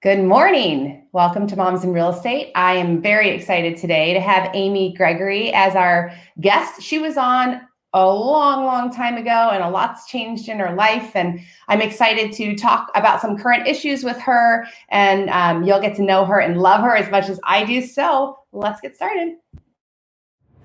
Good morning. Welcome to Moms in Real Estate. I am very excited today to have Amy Gregory as our guest. She was on a long, long time ago, and a lot's changed in her life. And I'm excited to talk about some current issues with her, and um, you'll get to know her and love her as much as I do. So let's get started.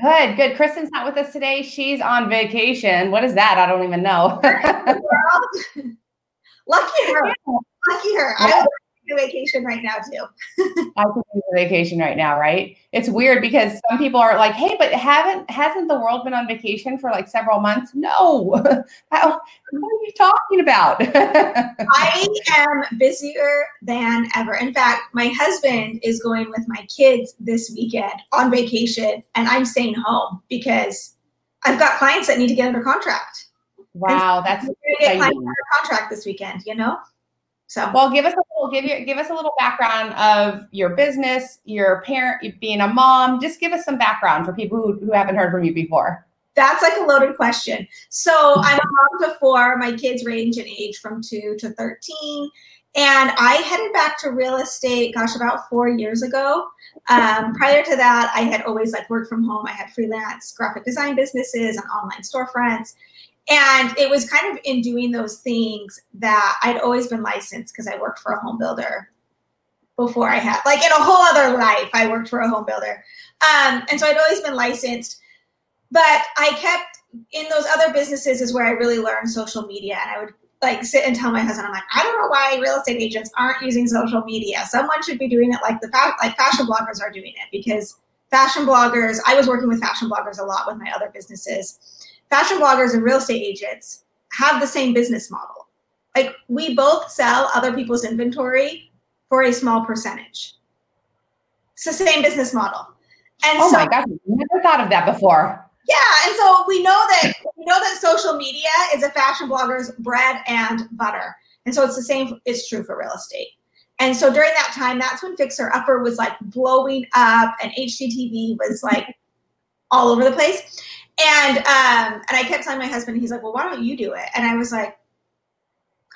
Good, good. Kristen's not with us today. She's on vacation. What is that? I don't even know. Lucky her. Lucky her. Yeah. I'm on vacation right now too. I could use a vacation right now, right? It's weird because some people are like, "Hey, but haven't hasn't the world been on vacation for like several months?" No. How, what are you talking about? I am busier than ever. In fact, my husband is going with my kids this weekend on vacation, and I'm staying home because I've got clients that need to get under contract. Wow, that's get clients under contract this weekend. You know. So well, give us a little give you give us a little background of your business, your parent, being a mom. Just give us some background for people who, who haven't heard from you before. That's like a loaded question. So I'm a mom to four. My kids range in age from two to thirteen, and I headed back to real estate. Gosh, about four years ago. Um, prior to that, I had always like worked from home. I had freelance graphic design businesses and online storefronts. And it was kind of in doing those things that I'd always been licensed because I worked for a home builder before I had, like in a whole other life, I worked for a home builder. Um, and so I'd always been licensed. But I kept in those other businesses is where I really learned social media. And I would like sit and tell my husband, I'm like, I don't know why real estate agents aren't using social media. Someone should be doing it like the like fashion bloggers are doing it because fashion bloggers, I was working with fashion bloggers a lot with my other businesses fashion bloggers and real estate agents have the same business model. Like we both sell other people's inventory for a small percentage. It's the same business model. And oh so, my gosh, never thought of that before. Yeah, and so we know that we know that social media is a fashion blogger's bread and butter. And so it's the same, it's true for real estate. And so during that time, that's when Fixer Upper was like blowing up and HGTV was like all over the place. And um, and I kept telling my husband, he's like, well, why don't you do it? And I was like,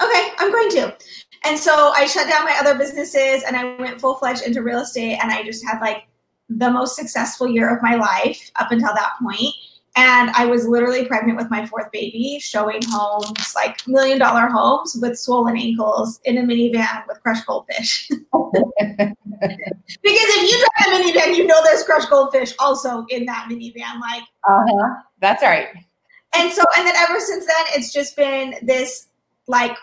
okay, I'm going to. And so I shut down my other businesses and I went full fledged into real estate. And I just had like the most successful year of my life up until that point. And I was literally pregnant with my fourth baby, showing homes, like million dollar homes with swollen ankles in a minivan with crushed goldfish. because if you drive a minivan, you know there's crushed goldfish also in that minivan. Like, uh-huh. That's right. And so, and then ever since then, it's just been this like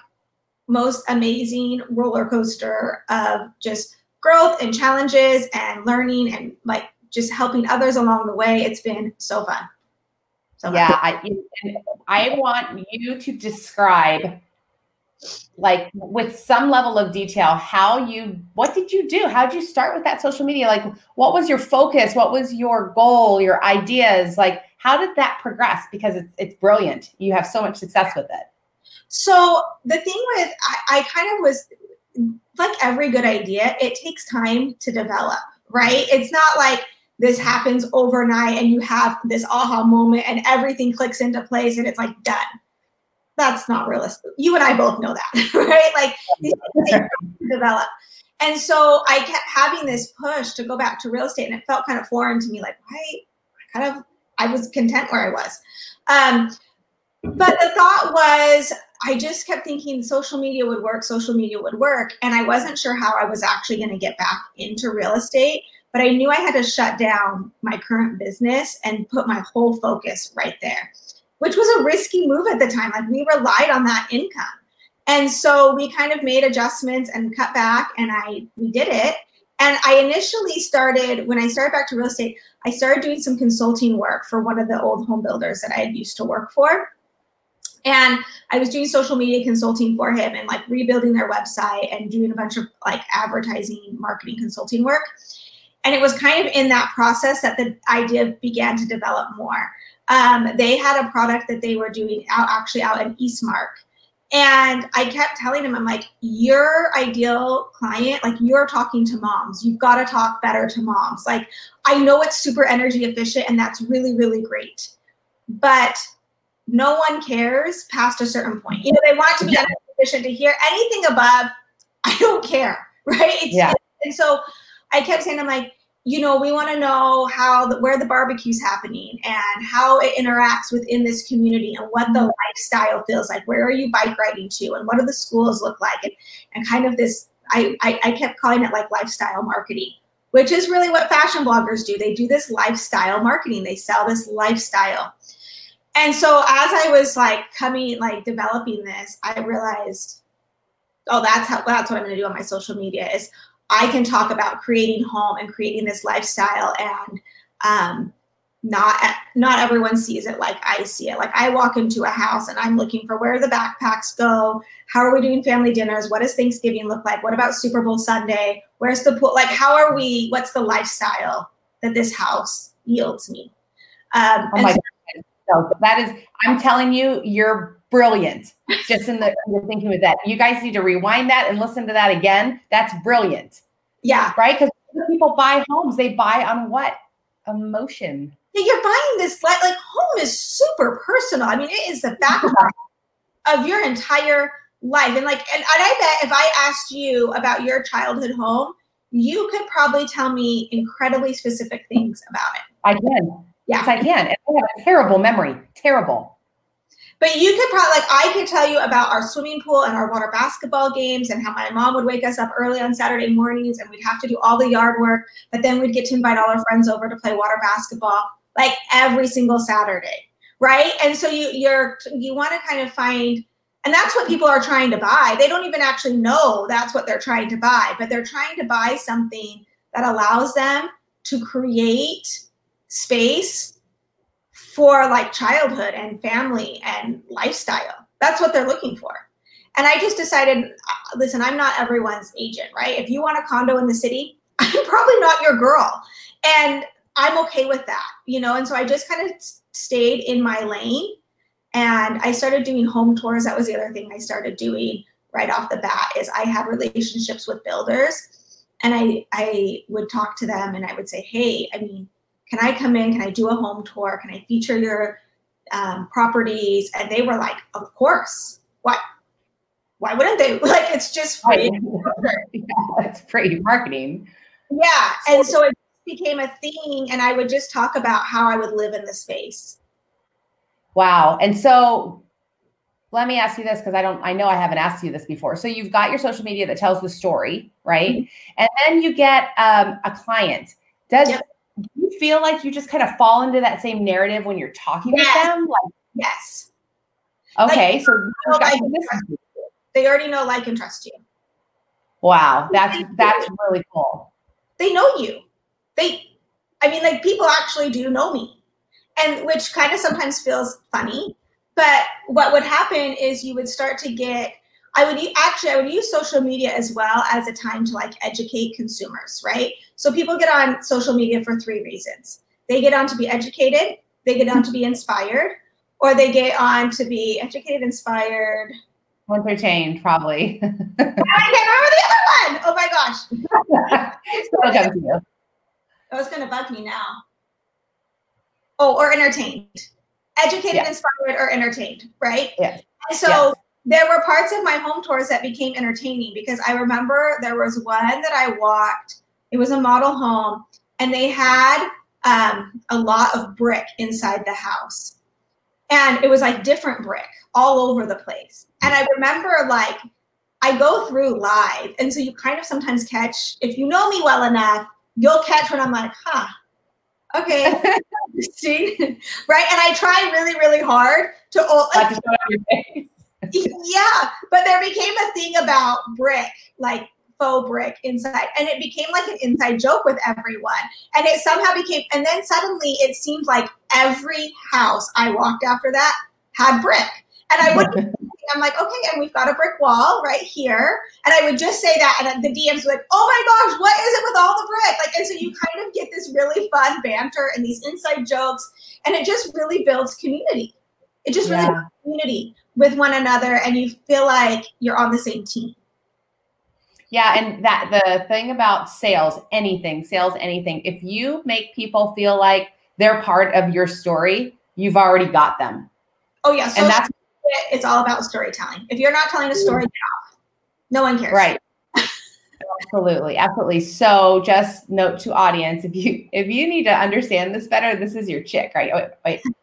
most amazing roller coaster of just growth and challenges and learning and like just helping others along the way. It's been so fun. So yeah, I, I want you to describe like with some level of detail how you what did you do? How did you start with that social media? Like what was your focus? What was your goal your ideas? Like how did that progress? Because it's, it's brilliant. You have so much success with it. So the thing with I, I kind of was like every good idea it takes time to develop right? It's not like this happens overnight and you have this aha moment and everything clicks into place and it's like done. That's not realistic. You and I both know that, right? Like these things develop. And so I kept having this push to go back to real estate and it felt kind of foreign to me. Like, why? I kind of, I was content where I was. Um, but the thought was I just kept thinking social media would work, social media would work. And I wasn't sure how I was actually going to get back into real estate. But I knew I had to shut down my current business and put my whole focus right there, which was a risky move at the time. Like we relied on that income. And so we kind of made adjustments and cut back and I we did it. And I initially started when I started back to real estate, I started doing some consulting work for one of the old home builders that I had used to work for. And I was doing social media consulting for him and like rebuilding their website and doing a bunch of like advertising, marketing consulting work. And it was kind of in that process that the idea began to develop more. Um, they had a product that they were doing out actually out in Eastmark. And I kept telling them, I'm like, your ideal client, like you're talking to moms. You've got to talk better to moms. Like, I know it's super energy efficient and that's really, really great. But no one cares past a certain point. You know, they want to be energy efficient to hear anything above, I don't care. Right. It's, yeah. And so I kept saying, I'm like, you know, we want to know how the, where the barbecue's happening and how it interacts within this community and what the mm-hmm. lifestyle feels like. Where are you bike riding to, and what do the schools look like, and and kind of this. I, I, I kept calling it like lifestyle marketing, which is really what fashion bloggers do. They do this lifestyle marketing. They sell this lifestyle. And so as I was like coming, like developing this, I realized, oh, that's how that's what I'm going to do on my social media is I can talk about creating home and creating this lifestyle and um, not not everyone sees it like I see it. Like I walk into a house and I'm looking for where the backpacks go. How are we doing family dinners? What does Thanksgiving look like? What about Super Bowl Sunday? Where's the pool? Like how are we? What's the lifestyle that this house yields me? Um, oh my so, God. that is. I'm telling you, you're brilliant. Just in the thinking with that. You guys need to rewind that and listen to that again. That's brilliant. Yeah. Right? Because people buy homes, they buy on what? Emotion. Yeah, you're buying this like, like home is super personal. I mean, it is the background of your entire life. And like, and, and I bet if I asked you about your childhood home, you could probably tell me incredibly specific things about it. I can. Yes, I can. And I have a terrible memory. Terrible. But you could probably like I could tell you about our swimming pool and our water basketball games and how my mom would wake us up early on Saturday mornings and we'd have to do all the yard work, but then we'd get to invite all our friends over to play water basketball like every single Saturday. Right. And so you you're you want to kind of find and that's what people are trying to buy. They don't even actually know that's what they're trying to buy, but they're trying to buy something that allows them to create space for like childhood and family and lifestyle. That's what they're looking for. And I just decided, uh, listen, I'm not everyone's agent, right? If you want a condo in the city, I'm probably not your girl. And I'm okay with that, you know? And so I just kind of stayed in my lane and I started doing home tours. That was the other thing I started doing right off the bat is I had relationships with builders and I I would talk to them and I would say, "Hey, I mean, can I come in? Can I do a home tour? Can I feature your um, properties? And they were like, of course. What? Why wouldn't they? Like, it's just free. yeah, it's free marketing. Yeah. And so it became a thing. And I would just talk about how I would live in the space. Wow. And so let me ask you this because I don't, I know I haven't asked you this before. So you've got your social media that tells the story, right? Mm-hmm. And then you get um, a client. Does yep you feel like you just kind of fall into that same narrative when you're talking yes. with them? Like, yes. Okay, like, so like they already know, like, and trust you. Wow, that's that's really cool. They know you. They, I mean, like people actually do know me, and which kind of sometimes feels funny. But what would happen is you would start to get I would actually I would use social media as well as a time to like educate consumers, right? So people get on social media for three reasons. They get on to be educated, they get on to be inspired, or they get on to be educated, inspired, entertained, probably. I can't remember the other one. Oh my gosh. That'll come to you. That was gonna bug me now. Oh, or entertained. Educated, yes. inspired, or entertained, right? Yes. And so yes there were parts of my home tours that became entertaining because I remember there was one that I walked. It was a model home, and they had um, a lot of brick inside the house. and it was like different brick all over the place. And I remember like I go through live, and so you kind of sometimes catch if you know me well enough, you'll catch when I'm like, huh, okay, right? And I try really, really hard to. Like, yeah, but there became a thing about brick, like faux brick inside, and it became like an inside joke with everyone. And it somehow became, and then suddenly it seemed like every house I walked after that had brick, and I would. I'm like, okay, and we've got a brick wall right here. And I would just say that, and the DMs were like, oh my gosh, what is it with all the brick? Like, and so you kind of get this really fun banter and these inside jokes, and it just really builds community. It just really yeah. community with one another, and you feel like you're on the same team. Yeah, and that the thing about sales, anything, sales, anything, if you make people feel like they're part of your story, you've already got them. Oh yeah, so and that's it. it's all about storytelling. If you're not telling a mm. story, no one cares. Right. absolutely, absolutely. So, just note to audience: if you if you need to understand this better, this is your chick, right? Oh, wait, wait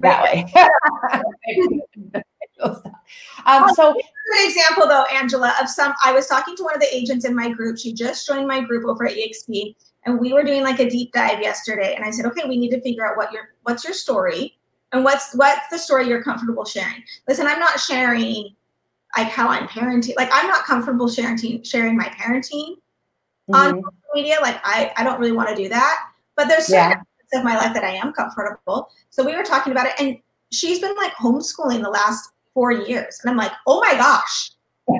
that way. um, so, good example though, Angela, of some. I was talking to one of the agents in my group. She just joined my group over at EXP, and we were doing like a deep dive yesterday. And I said, okay, we need to figure out what your what's your story and what's what's the story you're comfortable sharing. Listen, I'm not sharing like how I'm parenting. Like I'm not comfortable sharing sharing my parenting mm-hmm. on social media. Like I I don't really want to do that. But there's certain yeah of my life that I am comfortable. So we were talking about it, and she's been like homeschooling the last four years. And I'm like, oh my gosh,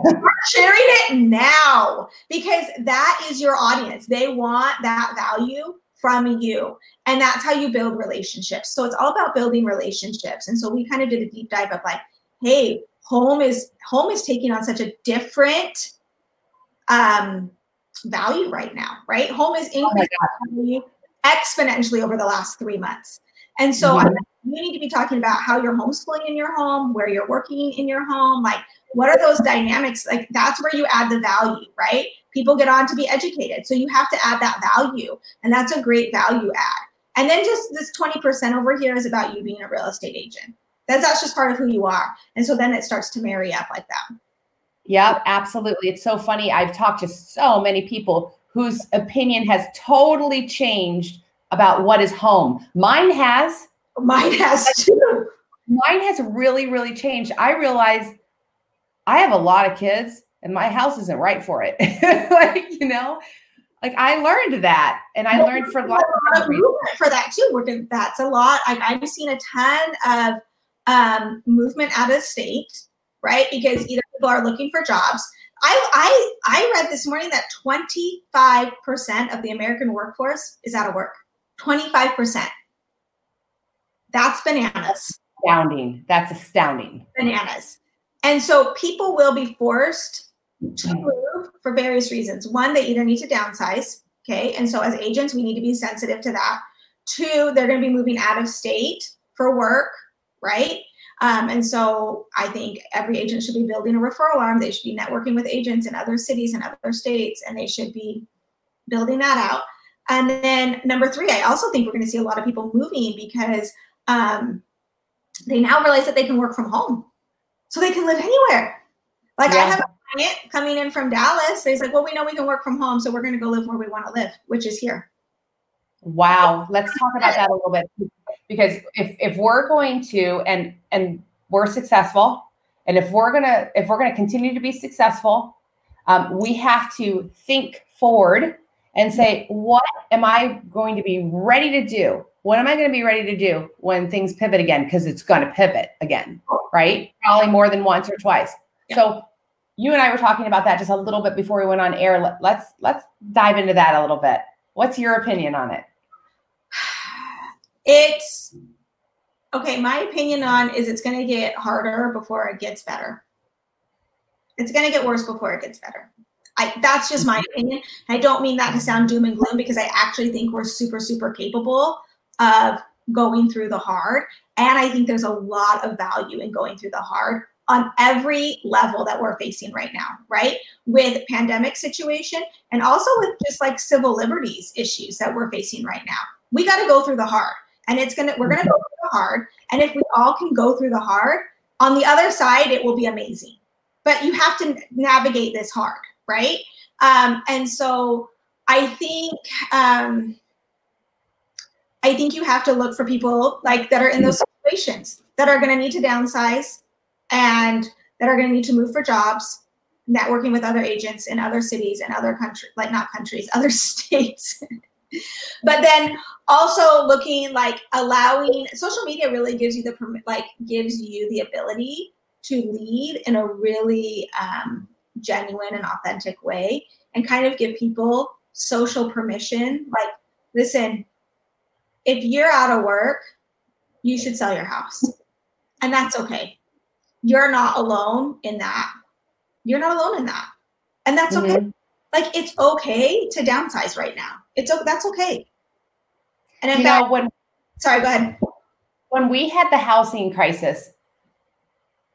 start sharing it now because that is your audience. They want that value from you. And that's how you build relationships. So it's all about building relationships. And so we kind of did a deep dive of like, hey, home is home is taking on such a different um value right now, right? Home is oh increasing oh exponentially over the last three months. And so mm-hmm. you need to be talking about how you're homeschooling in your home, where you're working in your home, like what are those dynamics? Like that's where you add the value, right? People get on to be educated. So you have to add that value. And that's a great value add. And then just this 20% over here is about you being a real estate agent. That's that's just part of who you are. And so then it starts to marry up like that. Yep, absolutely. It's so funny. I've talked to so many people whose opinion has totally changed about what is home. Mine has. Mine has too. Mine has really, really changed. I realize I have a lot of kids and my house isn't right for it. like, you know, like I learned that and I learned for a lot of movement for that too. Working that's a lot. I, I've seen a ton of um, movement out of state, right? Because either people are looking for jobs I, I, I read this morning that 25% of the American workforce is out of work. 25%. That's bananas. Astounding. That's astounding. Bananas. And so people will be forced to move for various reasons. One, they either need to downsize. Okay. And so as agents, we need to be sensitive to that. Two, they're going to be moving out of state for work, right? Um, and so I think every agent should be building a referral arm. They should be networking with agents in other cities and other states, and they should be building that out. And then number three, I also think we're going to see a lot of people moving because um, they now realize that they can work from home, so they can live anywhere. Like yeah. I have a client coming in from Dallas. He's like, "Well, we know we can work from home, so we're going to go live where we want to live, which is here." Wow, let's talk about that a little bit because if if we're going to and and we're successful, and if we're gonna if we're gonna continue to be successful, um, we have to think forward and say, what am I going to be ready to do? What am I going to be ready to do when things pivot again? Because it's going to pivot again, right? Probably more than once or twice. Yeah. So you and I were talking about that just a little bit before we went on air. Let, let's let's dive into that a little bit. What's your opinion on it? It's okay. My opinion on is it's going to get harder before it gets better. It's going to get worse before it gets better. I, that's just my mm-hmm. opinion. I don't mean that to sound doom and gloom because I actually think we're super, super capable of going through the hard. And I think there's a lot of value in going through the hard on every level that we're facing right now, right? With pandemic situation and also with just like civil liberties issues that we're facing right now. We got to go through the hard and it's gonna we're gonna go through the hard. And if we all can go through the hard, on the other side, it will be amazing. But you have to navigate this hard, right? Um, and so I think um, I think you have to look for people like that are in those situations that are going to need to downsize and that are going to need to move for jobs, networking with other agents in other cities and other countries, like not countries, other states. But then also looking like allowing social media really gives you the like gives you the ability to lead in a really um, genuine and authentic way and kind of give people social permission. Like listen if you're out of work you should sell your house. And that's okay. You're not alone in that. You're not alone in that. And that's mm-hmm. okay like it's okay to downsize right now it's okay. that's okay. And in you fact know, when sorry go ahead. When we had the housing crisis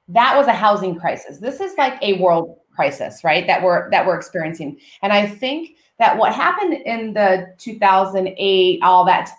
that was a housing crisis. This is like a world crisis right that we're that we're experiencing. And i think that what happened in the 2008 all that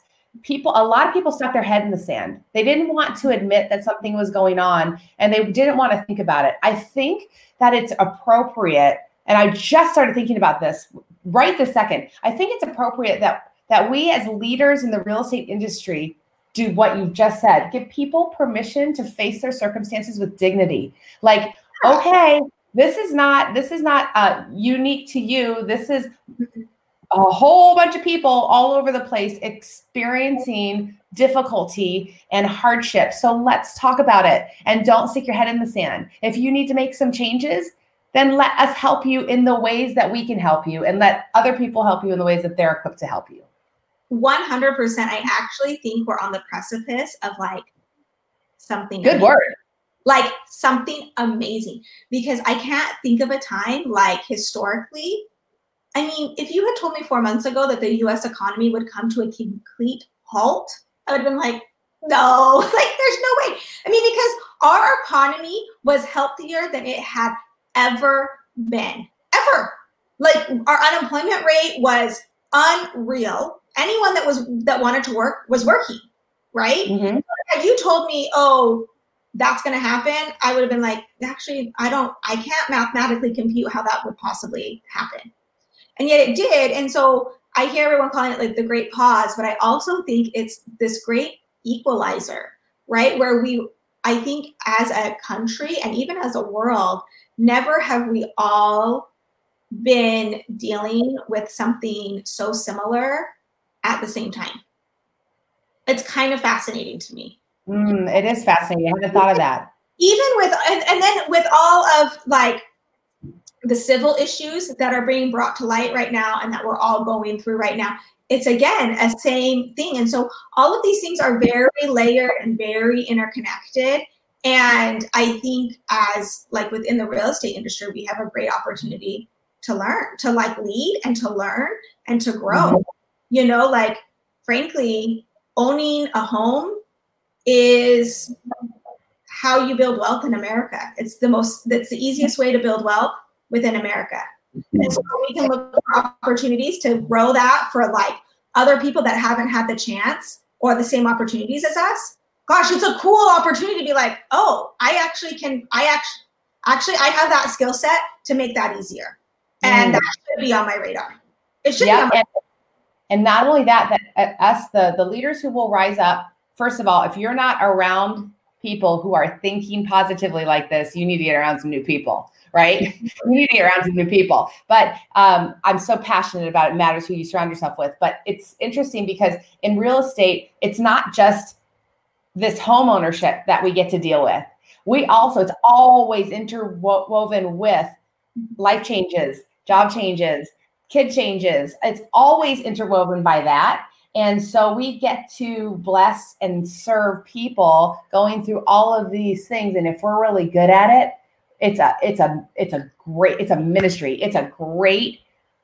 people a lot of people stuck their head in the sand. They didn't want to admit that something was going on and they didn't want to think about it. I think that it's appropriate and i just started thinking about this right the second. I think it's appropriate that that we as leaders in the real estate industry do what you've just said. Give people permission to face their circumstances with dignity. Like okay this is not this is not uh, unique to you. This is a whole bunch of people all over the place experiencing difficulty and hardship. So let's talk about it and don't stick your head in the sand. If you need to make some changes, then let us help you in the ways that we can help you and let other people help you in the ways that they're equipped to help you. 100%. I actually think we're on the precipice of like something. Good amazing. word. Like something amazing because I can't think of a time like historically I mean, if you had told me four months ago that the US economy would come to a complete halt, I would have been like, no, like there's no way. I mean, because our economy was healthier than it had ever been, ever. Like our unemployment rate was unreal. Anyone that was that wanted to work was working, right? Mm-hmm. If you told me, oh, that's going to happen, I would have been like, actually, I don't, I can't mathematically compute how that would possibly happen and yet it did. And so I hear everyone calling it like the great pause, but I also think it's this great equalizer, right? Where we, I think as a country and even as a world, never have we all been dealing with something so similar at the same time. It's kind of fascinating to me. Mm, it is fascinating. I haven't thought of that. Even with, and, and then with all of like the civil issues that are being brought to light right now and that we're all going through right now it's again a same thing and so all of these things are very layered and very interconnected and i think as like within the real estate industry we have a great opportunity to learn to like lead and to learn and to grow mm-hmm. you know like frankly owning a home is how you build wealth in america it's the most that's the easiest way to build wealth within America. And so we can look for opportunities to grow that for like other people that haven't had the chance or the same opportunities as us. Gosh, it's a cool opportunity to be like, oh, I actually can, I actually, actually, I have that skill set to make that easier. And mm. that should be on my radar. It should yeah, and, and not only that, that uh, us, the, the leaders who will rise up, first of all, if you're not around people who are thinking positively like this, you need to get around some new people right? you need to be around some new people. But um, I'm so passionate about it. it matters who you surround yourself with. But it's interesting because in real estate, it's not just this home ownership that we get to deal with. We also, it's always interwoven with life changes, job changes, kid changes. It's always interwoven by that. And so we get to bless and serve people going through all of these things. And if we're really good at it, it's a it's a it's a great it's a ministry. It's a great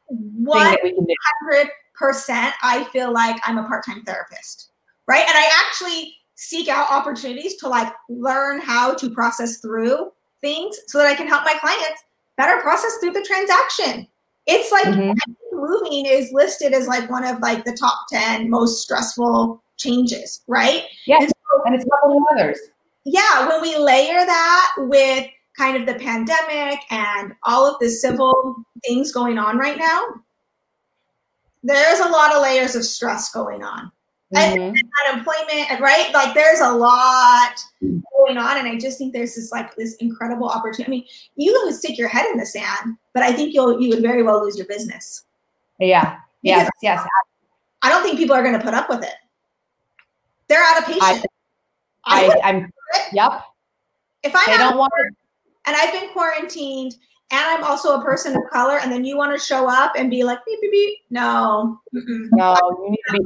one hundred percent. I feel like I'm a part time therapist, right? And I actually seek out opportunities to like learn how to process through things so that I can help my clients better process through the transaction. It's like mm-hmm. moving is listed as like one of like the top 10 most stressful changes, right? Yeah. And so and it's helping others. Yeah, when we layer that with kind of the pandemic and all of the civil things going on right now, there's a lot of layers of stress going on. Mm-hmm. And unemployment, right? Like there's a lot going on. And I just think there's this like this incredible opportunity. I mean, you can stick your head in the sand, but I think you'll you would very well lose your business. Yeah. Yes, yes. I don't think people are gonna put up with it. They're out of patience. I, I, am yep. If I don't want and I've been quarantined and I'm also a person of color, and then you want to show up and be like beep beep beep. No, Mm-mm. no, you need to be.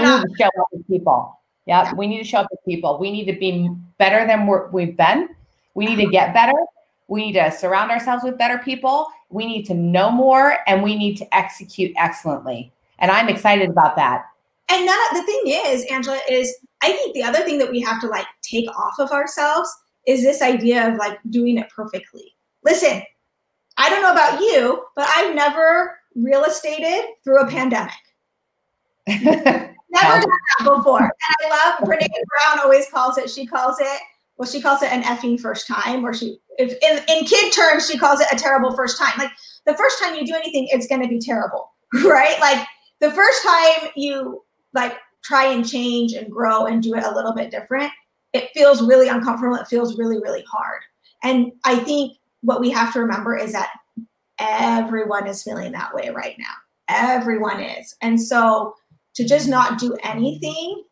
we need to show up with people. Yep, yeah, we need to show up with people. We need to be better than we have been. We need to get better. We need to surround ourselves with better people. We need to know more, and we need to execute excellently. And I'm excited about that. And of, the thing is, Angela, is I think the other thing that we have to like take off of ourselves is this idea of like doing it perfectly. Listen, I don't know about you, but I've never real estated through a pandemic. never done that before. And I love Brene Brown always calls it, she calls it, well, she calls it an effing first time, or she if in, in kid terms, she calls it a terrible first time. Like the first time you do anything, it's gonna be terrible. Right? Like the first time you like try and change and grow and do it a little bit different, it feels really uncomfortable. It feels really, really hard. And I think what we have to remember is that everyone is feeling that way right now. Everyone is. And so to just not do anything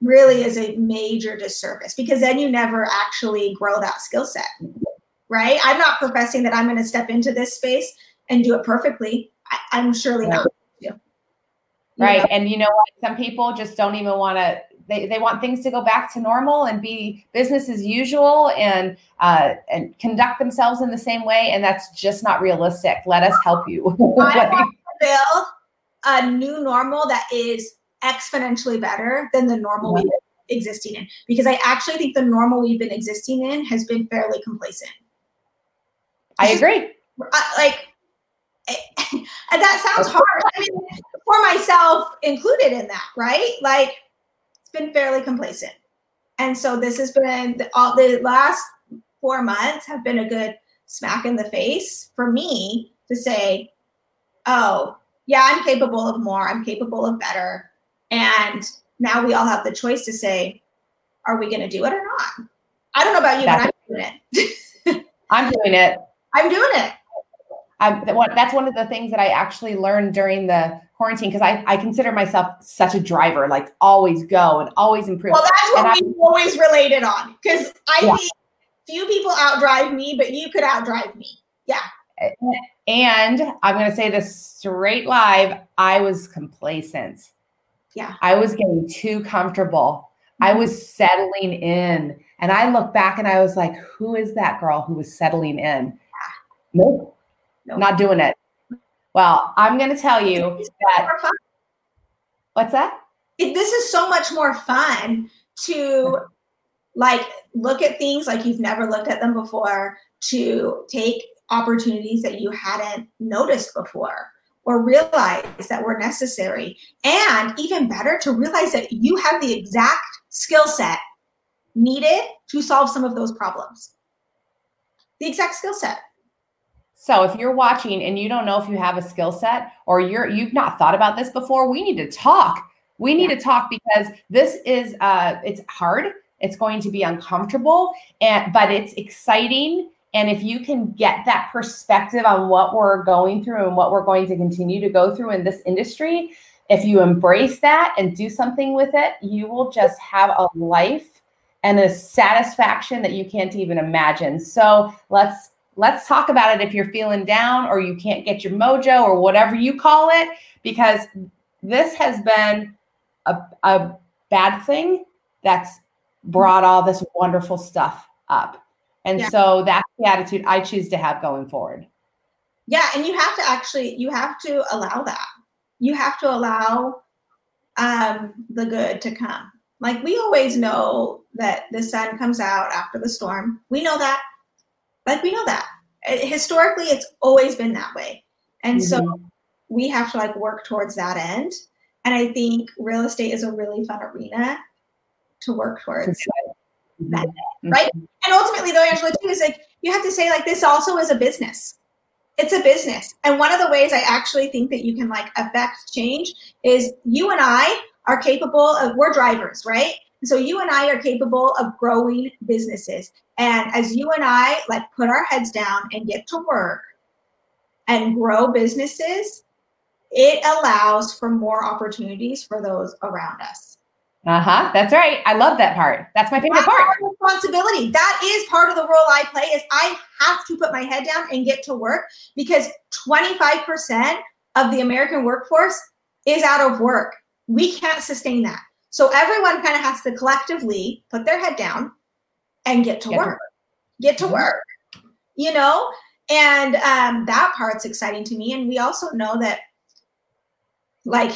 really is a major disservice because then you never actually grow that skill set. Right? I'm not professing that I'm going to step into this space and do it perfectly. I, am surely not. Right. Know? And you know what? Some people just don't even want to they, they want things to go back to normal and be business as usual and uh, and conduct themselves in the same way and that's just not realistic. Let us help you. To build a new normal that is exponentially better than the normal we've been existing in? Because i actually think the normal we've been existing in has been fairly complacent. I agree. like and that sounds hard. I mean, for myself included in that right? Like been fairly complacent. And so this has been all the last four months have been a good smack in the face for me to say, oh, yeah, I'm capable of more. I'm capable of better. And now we all have the choice to say, are we going to do it or not? I don't know about you, that's, but I'm doing it. I'm doing it. I'm doing it. I'm, that's one of the things that I actually learned during the quarantine because I, I consider myself such a driver, like always go and always improve. Well, that's what and we I, always related on because I yeah. think few people outdrive me, but you could outdrive me. Yeah. And I'm going to say this straight live I was complacent. Yeah. I was getting too comfortable. I mm-hmm. was settling in. And I look back and I was like, who is that girl who was settling in? Nope. Nope. Not doing it. Well, I'm going to tell you that. What's that? It, this is so much more fun to like look at things like you've never looked at them before, to take opportunities that you hadn't noticed before or realize that were necessary. And even better, to realize that you have the exact skill set needed to solve some of those problems. The exact skill set. So if you're watching and you don't know if you have a skill set or you're you've not thought about this before, we need to talk. We need yeah. to talk because this is uh it's hard. It's going to be uncomfortable and but it's exciting and if you can get that perspective on what we're going through and what we're going to continue to go through in this industry, if you embrace that and do something with it, you will just have a life and a satisfaction that you can't even imagine. So let's let's talk about it if you're feeling down or you can't get your mojo or whatever you call it, because this has been a, a bad thing that's brought all this wonderful stuff up. And yeah. so that's the attitude I choose to have going forward. Yeah. And you have to actually, you have to allow that. You have to allow um, the good to come. Like we always know that the sun comes out after the storm. We know that like we know that. Uh, historically, it's always been that way. And mm-hmm. so we have to like work towards that end. And I think real estate is a really fun arena to work towards mm-hmm. that day, right? And ultimately, though, Angela, too, is like you have to say like this also is a business. It's a business, and one of the ways I actually think that you can like affect change is you and I are capable of we're drivers, right? So you and I are capable of growing businesses. And as you and I like put our heads down and get to work and grow businesses, it allows for more opportunities for those around us. Uh huh. That's right. I love that part. That's my favorite part. Responsibility. That is part of the role I play. Is I have to put my head down and get to work because 25% of the American workforce is out of work. We can't sustain that. So everyone kind of has to collectively put their head down and get to get work. To get to mm-hmm. work. You know, and um, that part's exciting to me. And we also know that, like,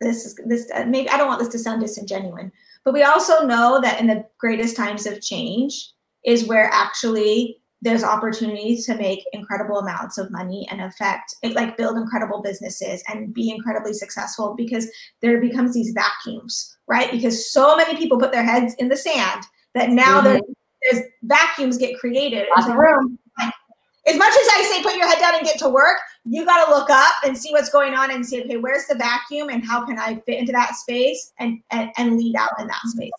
this is this uh, maybe I don't want this to sound disingenuous, but we also know that in the greatest times of change is where actually there's opportunities to make incredible amounts of money and affect like build incredible businesses and be incredibly successful because there becomes these vacuums right because so many people put their heads in the sand that now mm-hmm. there's, there's vacuums get created room. as much as i say put your head down and get to work you got to look up and see what's going on and see okay where's the vacuum and how can i fit into that space and and, and lead out in that space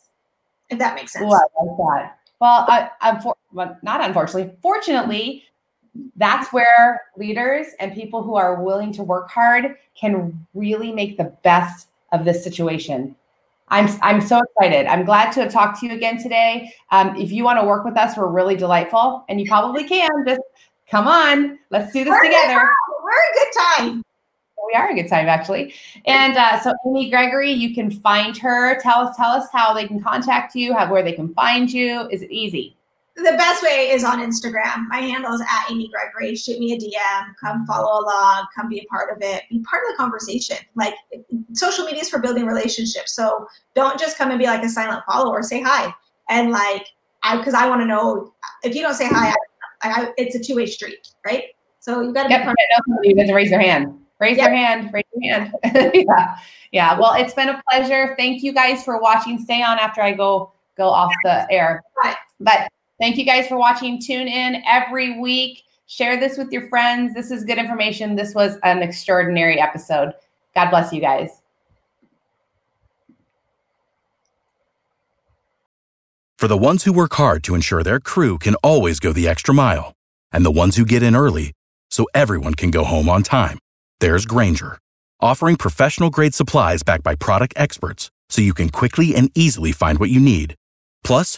if that makes sense Ooh, I like that well, I, am for, well, not unfortunately, fortunately, that's where leaders and people who are willing to work hard can really make the best of this situation. I'm I'm so excited. I'm glad to have talked to you again today. Um, if you want to work with us, we're really delightful, and you probably can. Just come on, let's do this we're together. We're a good time we are a good time actually. And uh, so Amy Gregory, you can find her. Tell us, tell us how they can contact you, how where they can find you. Is it easy? The best way is on Instagram. My handle is at Amy Gregory. Shoot me a DM. Come follow along. Come be a part of it. Be part of the conversation. Like social media is for building relationships. So don't just come and be like a silent follower. Say hi. And like, I because I want to know if you don't say hi, I, I, it's a two way street, right? So you got to yep, be part You to raise your hand raise yep. your hand raise your hand yeah yeah well it's been a pleasure thank you guys for watching stay on after i go go off the air but thank you guys for watching. Tune in every week. Share this with your friends. This is good information. This was an extraordinary episode. God bless you guys. For the ones who work hard to ensure their crew can always go the extra mile and the ones who get in early so everyone can go home on time there's Grainger, offering professional grade supplies backed by product experts so you can quickly and easily find what you need. Plus,